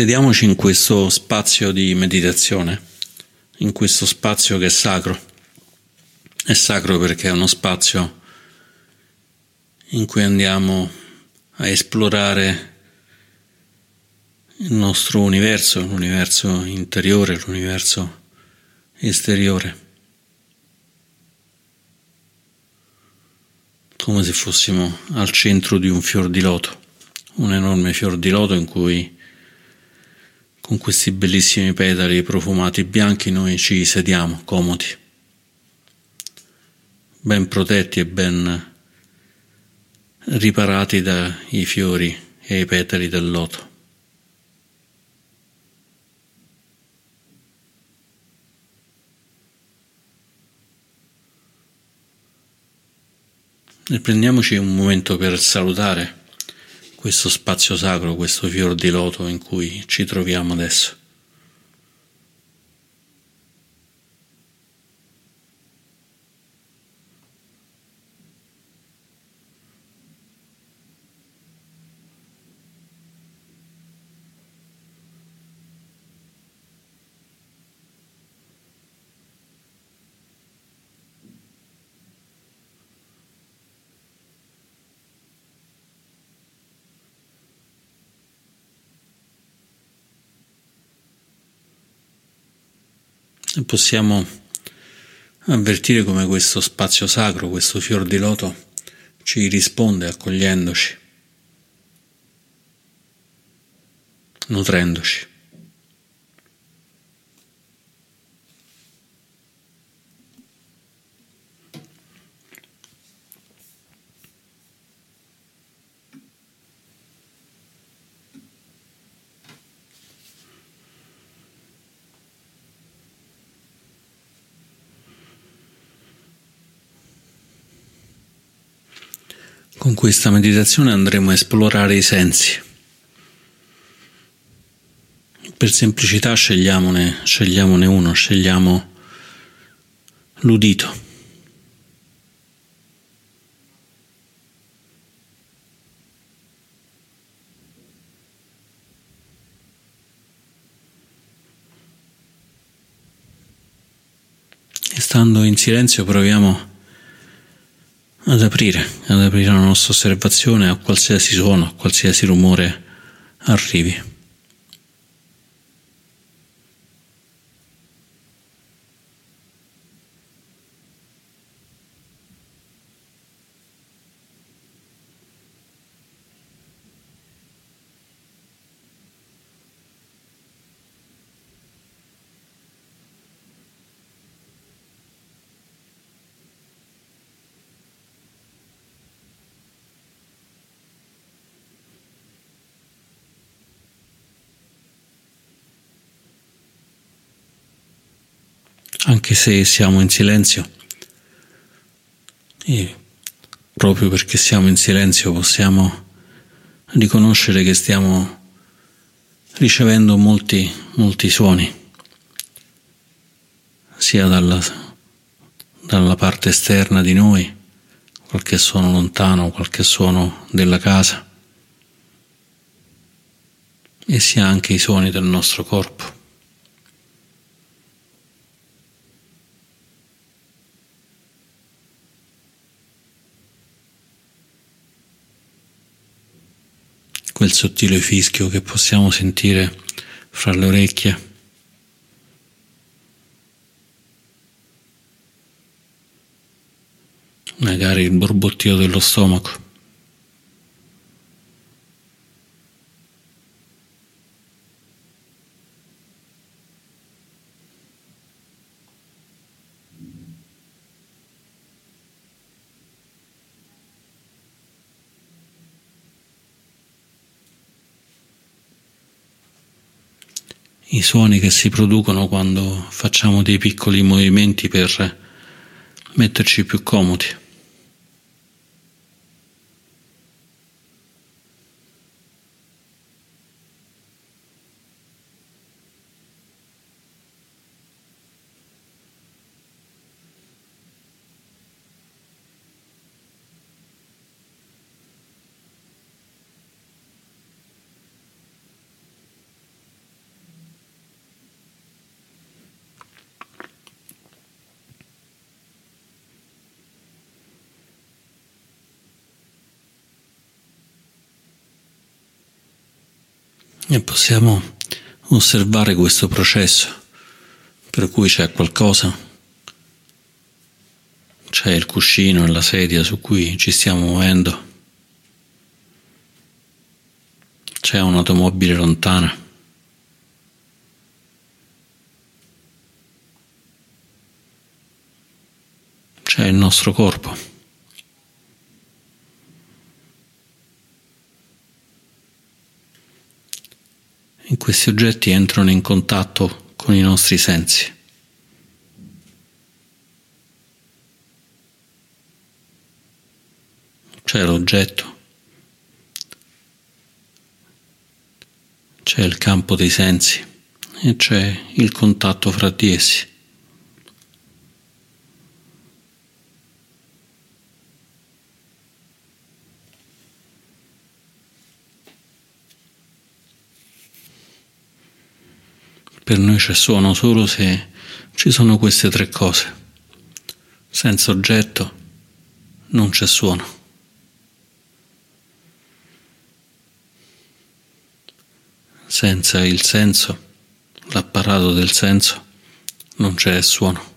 Sediamoci in questo spazio di meditazione, in questo spazio che è sacro. È sacro perché è uno spazio in cui andiamo a esplorare il nostro universo, l'universo interiore, l'universo esteriore, come se fossimo al centro di un fior di loto, un enorme fior di loto in cui con questi bellissimi petali profumati bianchi noi ci sediamo comodi, ben protetti e ben riparati dai fiori e i petali del loto. E prendiamoci un momento per salutare questo spazio sacro, questo fior di loto in cui ci troviamo adesso. Possiamo avvertire come questo spazio sacro, questo fior di loto ci risponde accogliendoci, nutrendoci. Con questa meditazione andremo a esplorare i sensi. Per semplicità scegliamone, scegliamone uno, scegliamo l'udito. Stando in silenzio proviamo a ad aprire, ad aprire la nostra osservazione a qualsiasi suono, a qualsiasi rumore arrivi. Anche se siamo in silenzio. E proprio perché siamo in silenzio possiamo riconoscere che stiamo ricevendo molti, molti suoni, sia dalla, dalla parte esterna di noi, qualche suono lontano, qualche suono della casa, e sia anche i suoni del nostro corpo. Quel sottile fischio che possiamo sentire fra le orecchie. Magari il borbottio dello stomaco. i suoni che si producono quando facciamo dei piccoli movimenti per metterci più comodi. E possiamo osservare questo processo per cui c'è qualcosa, c'è il cuscino e la sedia su cui ci stiamo muovendo, c'è un'automobile lontana. C'è il nostro corpo. In questi oggetti entrano in contatto con i nostri sensi. C'è l'oggetto, c'è il campo dei sensi e c'è il contatto fra di essi. Per noi c'è suono solo se ci sono queste tre cose. Senza oggetto non c'è suono. Senza il senso, l'apparato del senso, non c'è suono.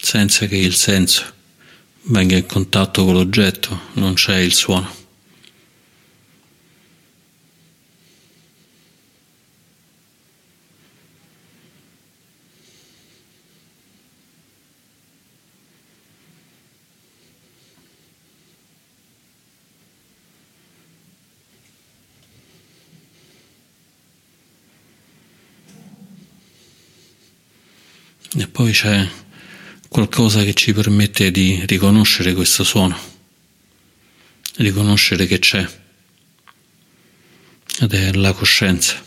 Senza che il senso venga in contatto con l'oggetto, non c'è il suono. E poi c'è qualcosa che ci permette di riconoscere questo suono, riconoscere che c'è, ed è la coscienza.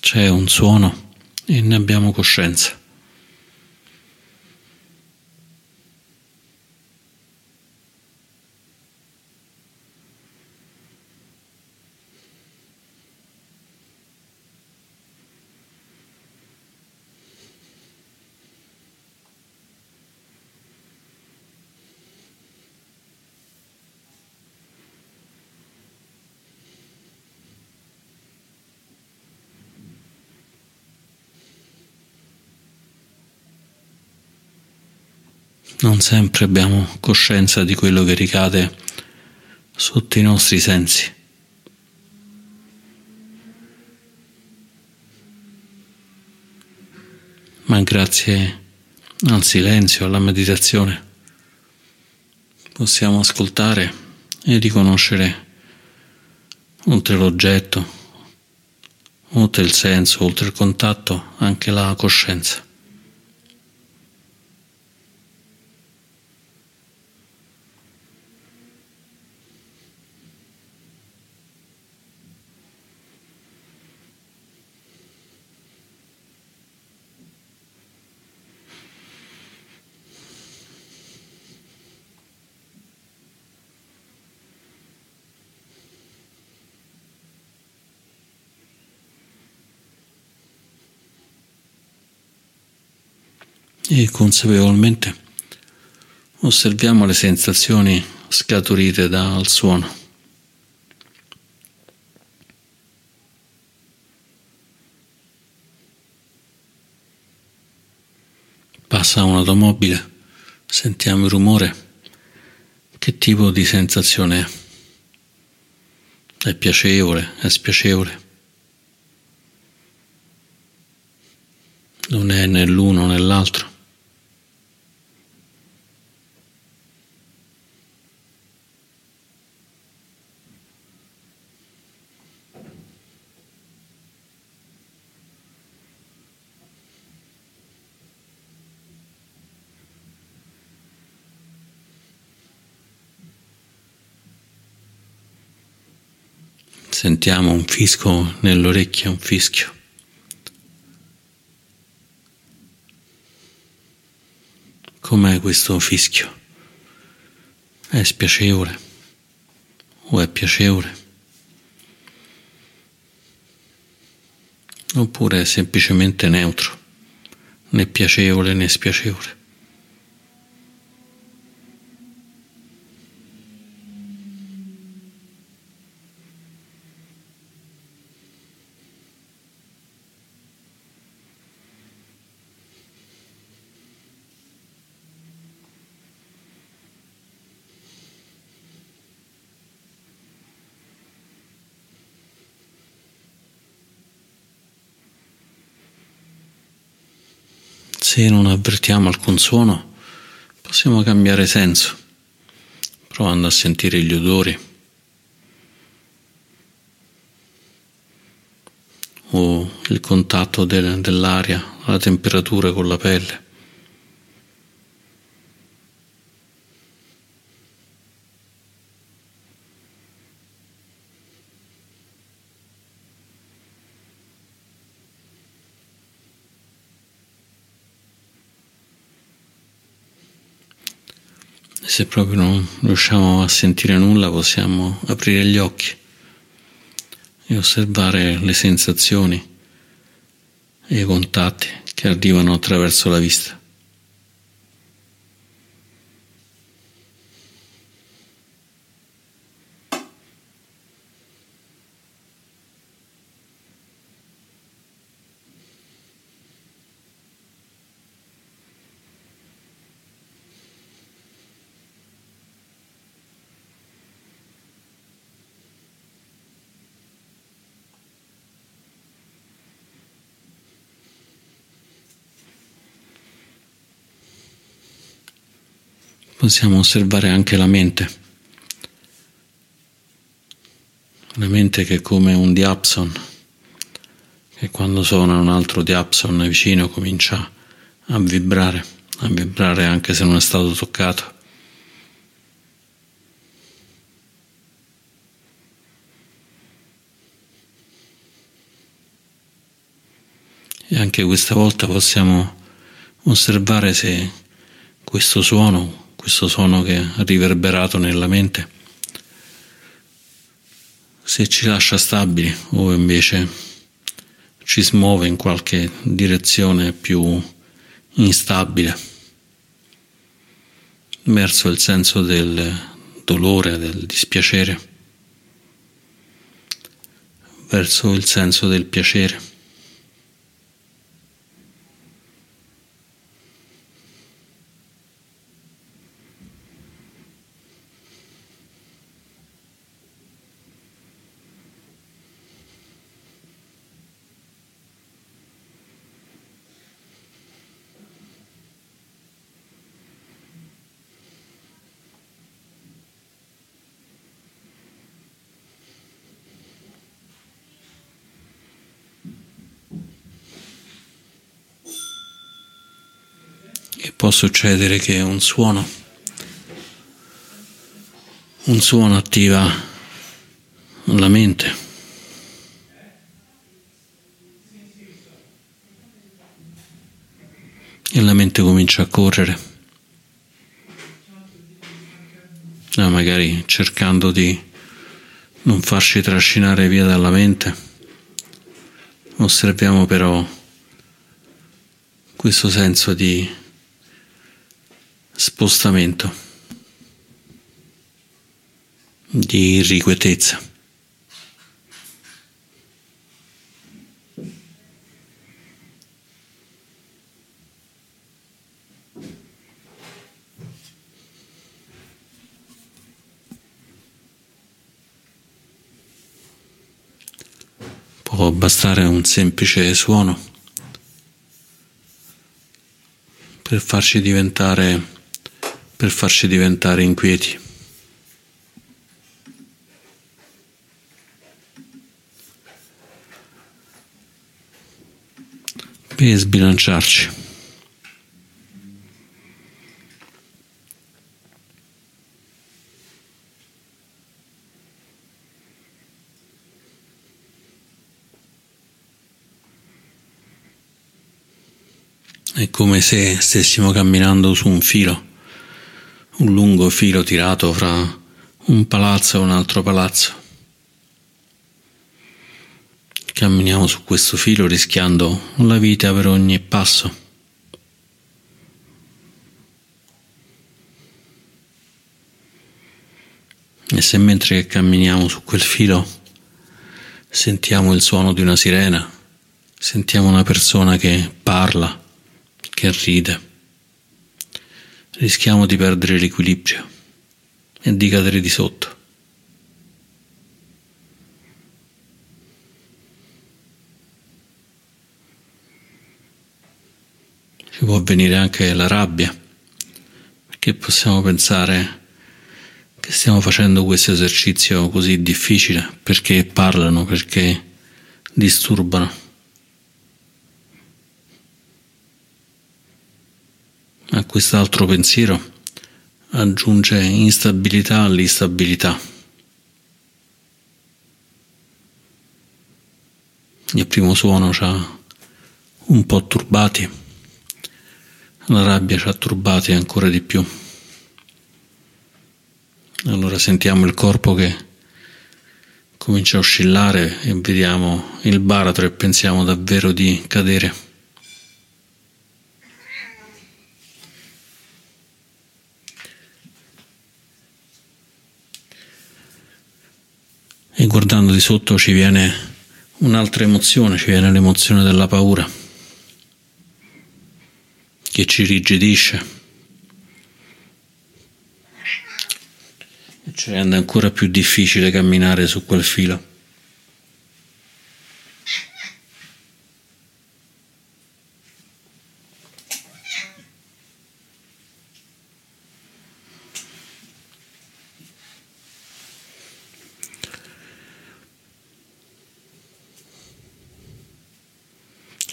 C'è un suono e ne abbiamo coscienza. Non sempre abbiamo coscienza di quello che ricade sotto i nostri sensi. Ma grazie al silenzio, alla meditazione, possiamo ascoltare e riconoscere oltre l'oggetto, oltre il senso, oltre il contatto, anche la coscienza. E consapevolmente osserviamo le sensazioni scaturite dal suono. Passa un'automobile, sentiamo il rumore. Che tipo di sensazione è? È piacevole? È spiacevole? Non è né l'uno né l'altro. Sentiamo un fisco nell'orecchio, un fischio. Com'è questo fischio? È spiacevole o è piacevole? oppure semplicemente neutro, né piacevole né spiacevole. Se non avvertiamo alcun suono, possiamo cambiare senso, provando a sentire gli odori o il contatto del, dell'aria, la temperatura con la pelle. Se proprio non riusciamo a sentire nulla possiamo aprire gli occhi e osservare le sensazioni e i contatti che arrivano attraverso la vista. Possiamo osservare anche la mente. La mente che è come un diapson, che quando suona un altro diapson vicino comincia a vibrare, a vibrare anche se non è stato toccato. E anche questa volta possiamo osservare se questo suono questo suono che ha riverberato nella mente, se ci lascia stabili o invece ci smuove in qualche direzione più instabile verso il senso del dolore, del dispiacere, verso il senso del piacere. Può succedere che un suono, un suono attiva la mente. E la mente comincia a correre, ah, magari cercando di non farci trascinare via dalla mente. Osserviamo però questo senso di spostamento di irrequietezza. Può bastare un semplice suono per farci diventare per farci diventare inquieti. Per sbilanciarci. È come se stessimo camminando su un filo un lungo filo tirato fra un palazzo e un altro palazzo, camminiamo su questo filo rischiando la vita per ogni passo. E se mentre camminiamo su quel filo sentiamo il suono di una sirena, sentiamo una persona che parla, che ride, rischiamo di perdere l'equilibrio e di cadere di sotto. Ci può avvenire anche la rabbia, perché possiamo pensare che stiamo facendo questo esercizio così difficile, perché parlano, perché disturbano. A quest'altro pensiero aggiunge instabilità all'instabilità. Il primo suono ci ha un po' turbati. La rabbia ci ha turbati ancora di più. Allora sentiamo il corpo che comincia a oscillare e vediamo il baratro e pensiamo davvero di cadere. E guardando di sotto ci viene un'altra emozione, ci viene l'emozione della paura che ci rigidisce e ci rende ancora più difficile camminare su quel filo.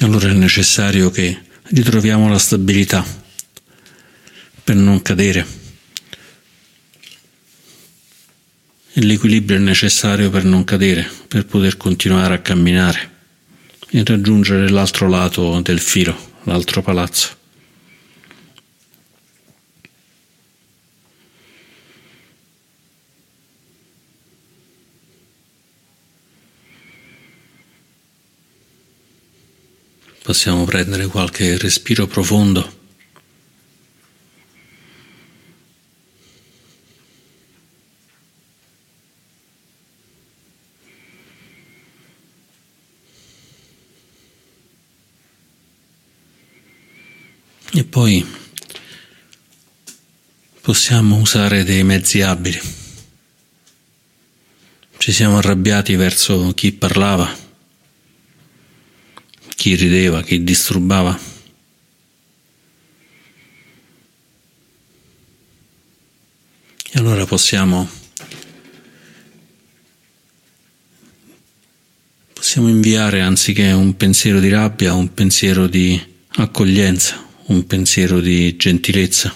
Allora è necessario che ritroviamo la stabilità per non cadere. E l'equilibrio è necessario per non cadere, per poter continuare a camminare e raggiungere l'altro lato del filo, l'altro palazzo. Possiamo prendere qualche respiro profondo. E poi possiamo usare dei mezzi abili. Ci siamo arrabbiati verso chi parlava chi rideva, chi disturbava. E allora possiamo, possiamo inviare anziché un pensiero di rabbia, un pensiero di accoglienza, un pensiero di gentilezza.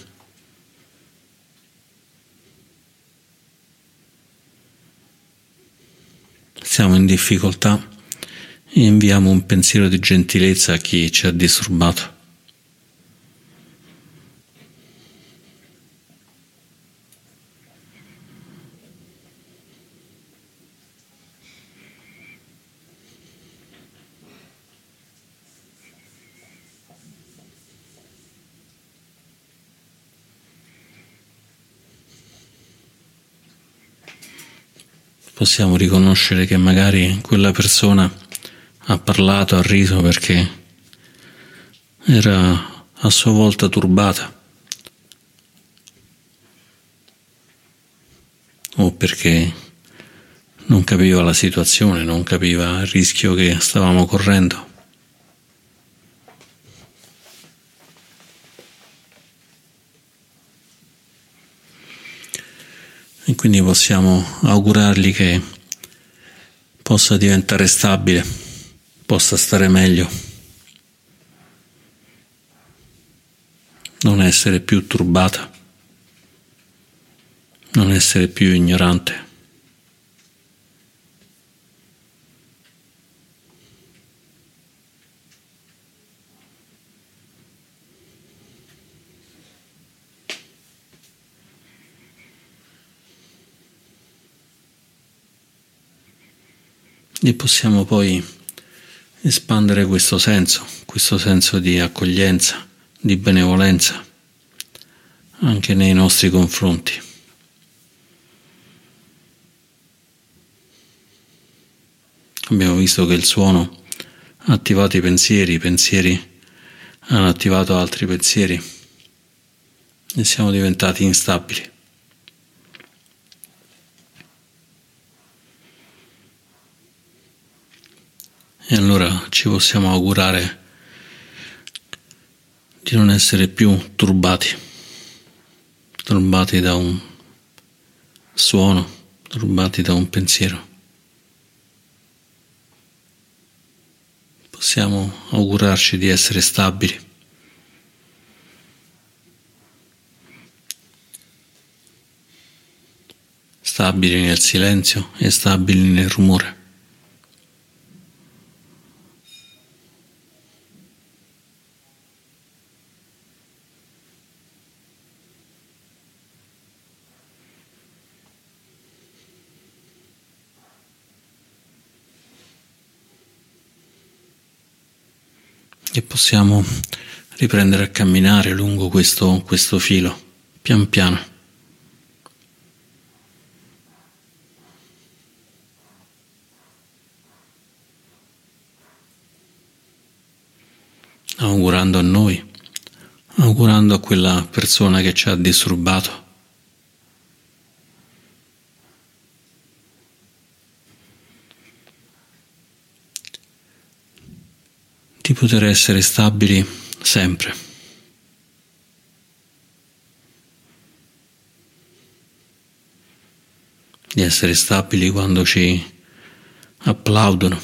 Siamo in difficoltà e inviamo un pensiero di gentilezza a chi ci ha disturbato. Possiamo riconoscere che magari quella persona ha parlato, ha riso perché era a sua volta turbata o perché non capiva la situazione, non capiva il rischio che stavamo correndo. E quindi possiamo augurargli che possa diventare stabile possa stare meglio, non essere più turbata, non essere più ignorante. E possiamo poi espandere questo senso, questo senso di accoglienza, di benevolenza anche nei nostri confronti. Abbiamo visto che il suono ha attivato i pensieri, i pensieri hanno attivato altri pensieri e siamo diventati instabili. E allora ci possiamo augurare di non essere più turbati, turbati da un suono, turbati da un pensiero. Possiamo augurarci di essere stabili. Stabili nel silenzio e stabili nel rumore. e possiamo riprendere a camminare lungo questo, questo filo, pian piano. Augurando a noi, augurando a quella persona che ci ha disturbato di poter essere stabili sempre. Di essere stabili quando ci applaudono.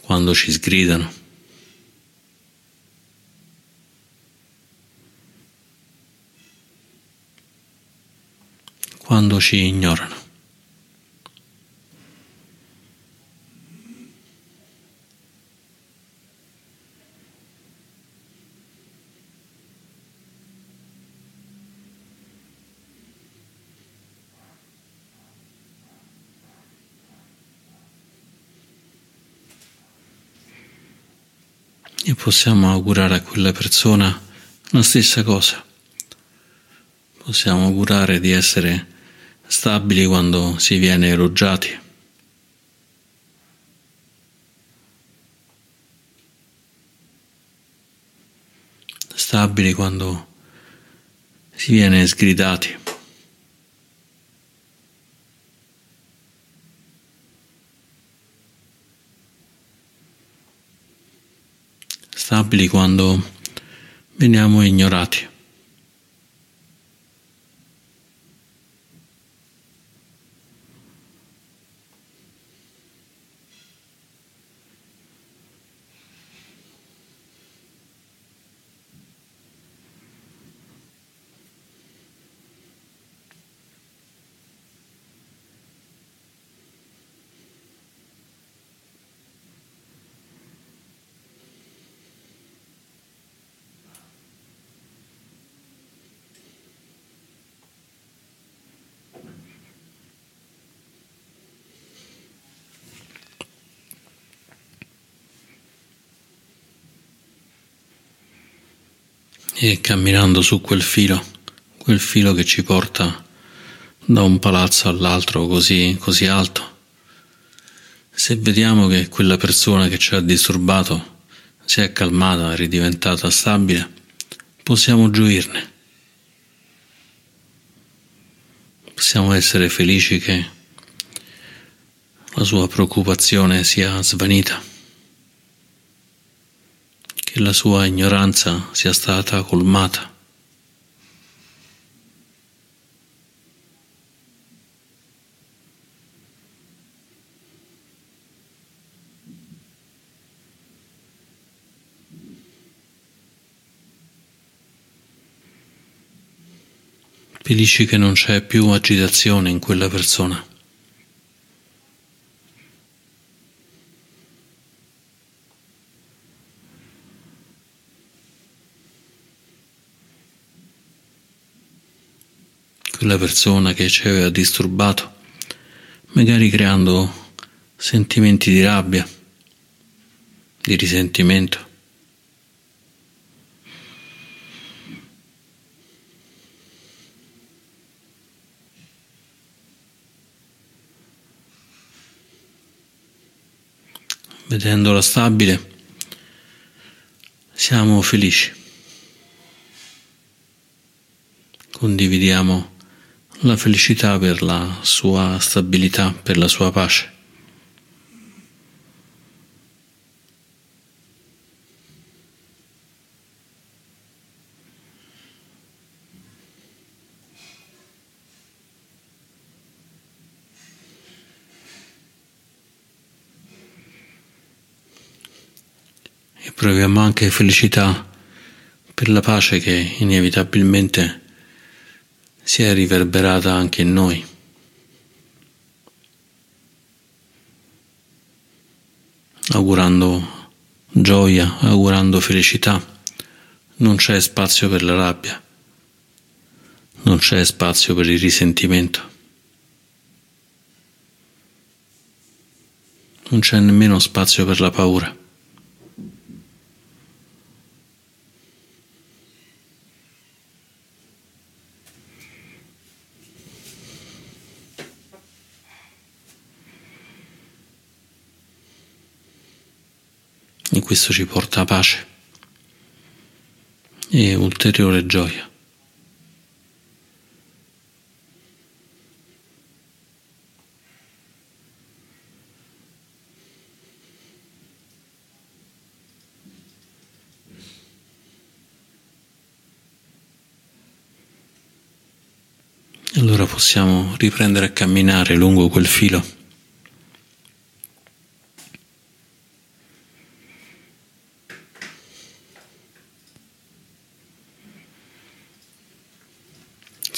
Quando ci sgridano. Quando ci ignorano. E possiamo augurare a quella persona la stessa cosa. Possiamo augurare di essere stabili quando si viene elogiati. Stabili quando si viene sgridati. Stabili quando veniamo ignorati. E camminando su quel filo, quel filo che ci porta da un palazzo all'altro così, così alto. Se vediamo che quella persona che ci ha disturbato si è calmata, è ridiventata stabile, possiamo gioirne. Possiamo essere felici che la sua preoccupazione sia svanita che la sua ignoranza sia stata colmata. Felici che non c'è più agitazione in quella persona. Quella persona che ci aveva disturbato, magari creando sentimenti di rabbia, di risentimento. Vedendola stabile, siamo felici. Condividiamo la felicità per la sua stabilità, per la sua pace. E proviamo anche felicità per la pace che inevitabilmente si è riverberata anche in noi. Augurando gioia, augurando felicità, non c'è spazio per la rabbia, non c'è spazio per il risentimento, non c'è nemmeno spazio per la paura. e questo ci porta pace e ulteriore gioia. Allora possiamo riprendere a camminare lungo quel filo.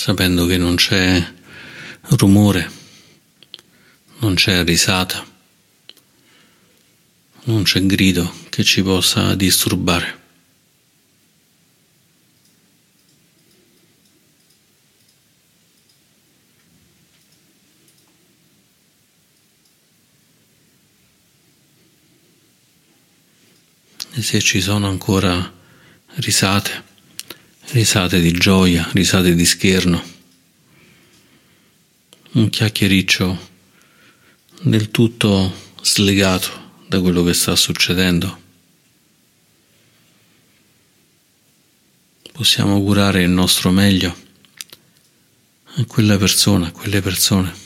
Sapendo che non c'è rumore, non c'è risata, non c'è grido che ci possa disturbare. E se ci sono ancora risate, risate di gioia, risate di scherno, un chiacchiericcio del tutto slegato da quello che sta succedendo. Possiamo augurare il nostro meglio a quella persona, a quelle persone.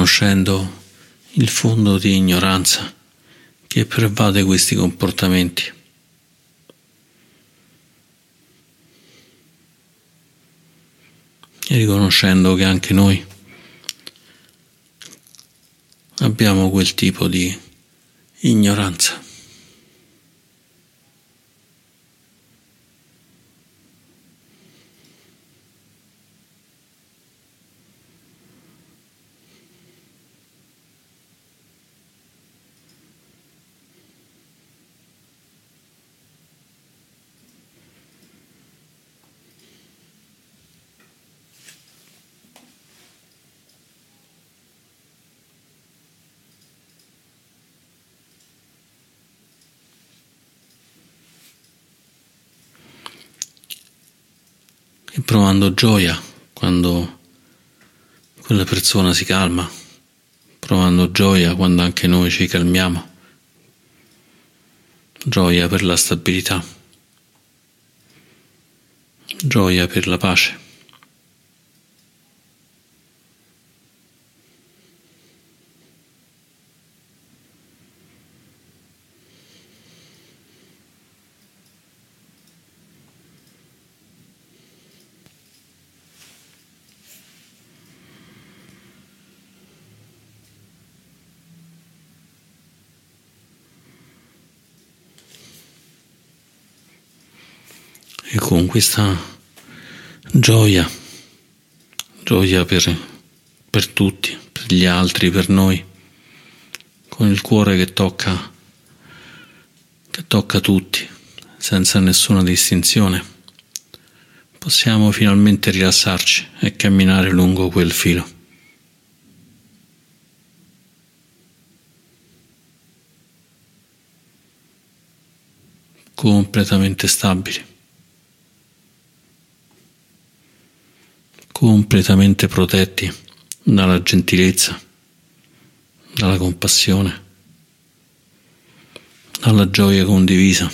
Riconoscendo il fondo di ignoranza che pervade questi comportamenti. E riconoscendo che anche noi abbiamo quel tipo di ignoranza. e provando gioia quando quella persona si calma, provando gioia quando anche noi ci calmiamo, gioia per la stabilità, gioia per la pace. e con questa gioia, gioia per per tutti, per gli altri, per noi, con il cuore che tocca, che tocca tutti, senza nessuna distinzione, possiamo finalmente rilassarci e camminare lungo quel filo. completamente stabili, completamente protetti dalla gentilezza, dalla compassione, dalla gioia condivisa.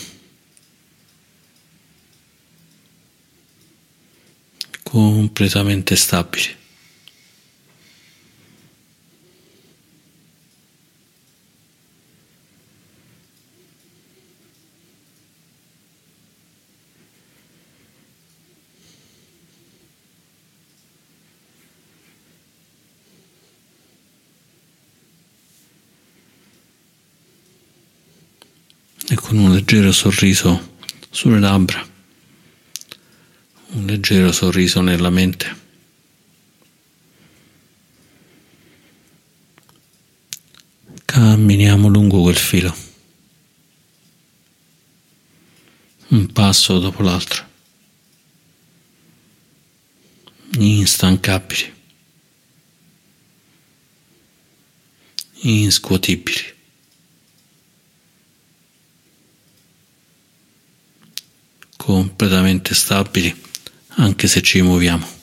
completamente stabili. e con un leggero sorriso sulle labbra, un leggero sorriso nella mente. Camminiamo lungo quel filo, un passo dopo l'altro, instancabili, inscuotibili. Completamente stabili anche se ci muoviamo.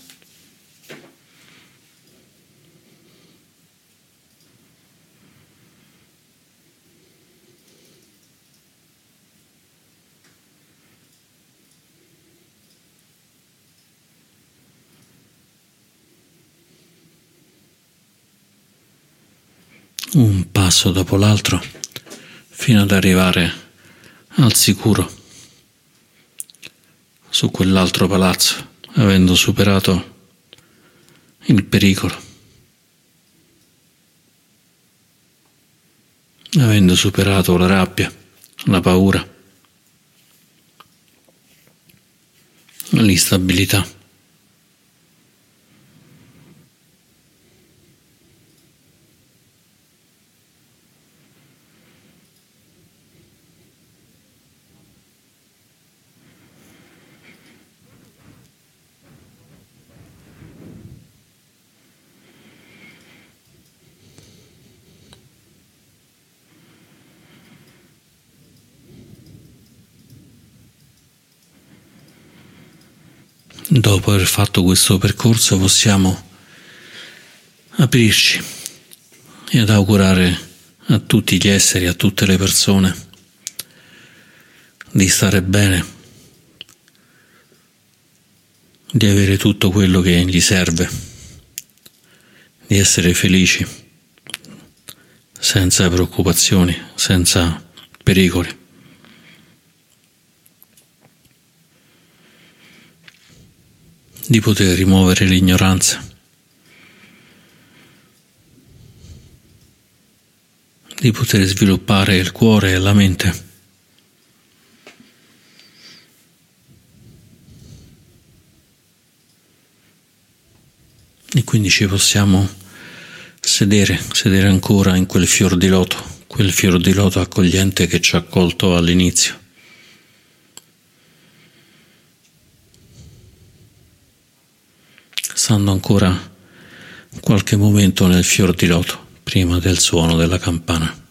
Un passo dopo l'altro fino ad arrivare al sicuro su quell'altro palazzo, avendo superato il pericolo, avendo superato la rabbia, la paura, l'instabilità. Dopo aver fatto questo percorso possiamo aprirci e ad augurare a tutti gli esseri, a tutte le persone di stare bene, di avere tutto quello che gli serve, di essere felici, senza preoccupazioni, senza pericoli. Di poter rimuovere l'ignoranza, di poter sviluppare il cuore e la mente. E quindi ci possiamo sedere, sedere ancora in quel fior di loto, quel fior di loto accogliente che ci ha accolto all'inizio. Stando ancora qualche momento nel fior di loto prima del suono della campana.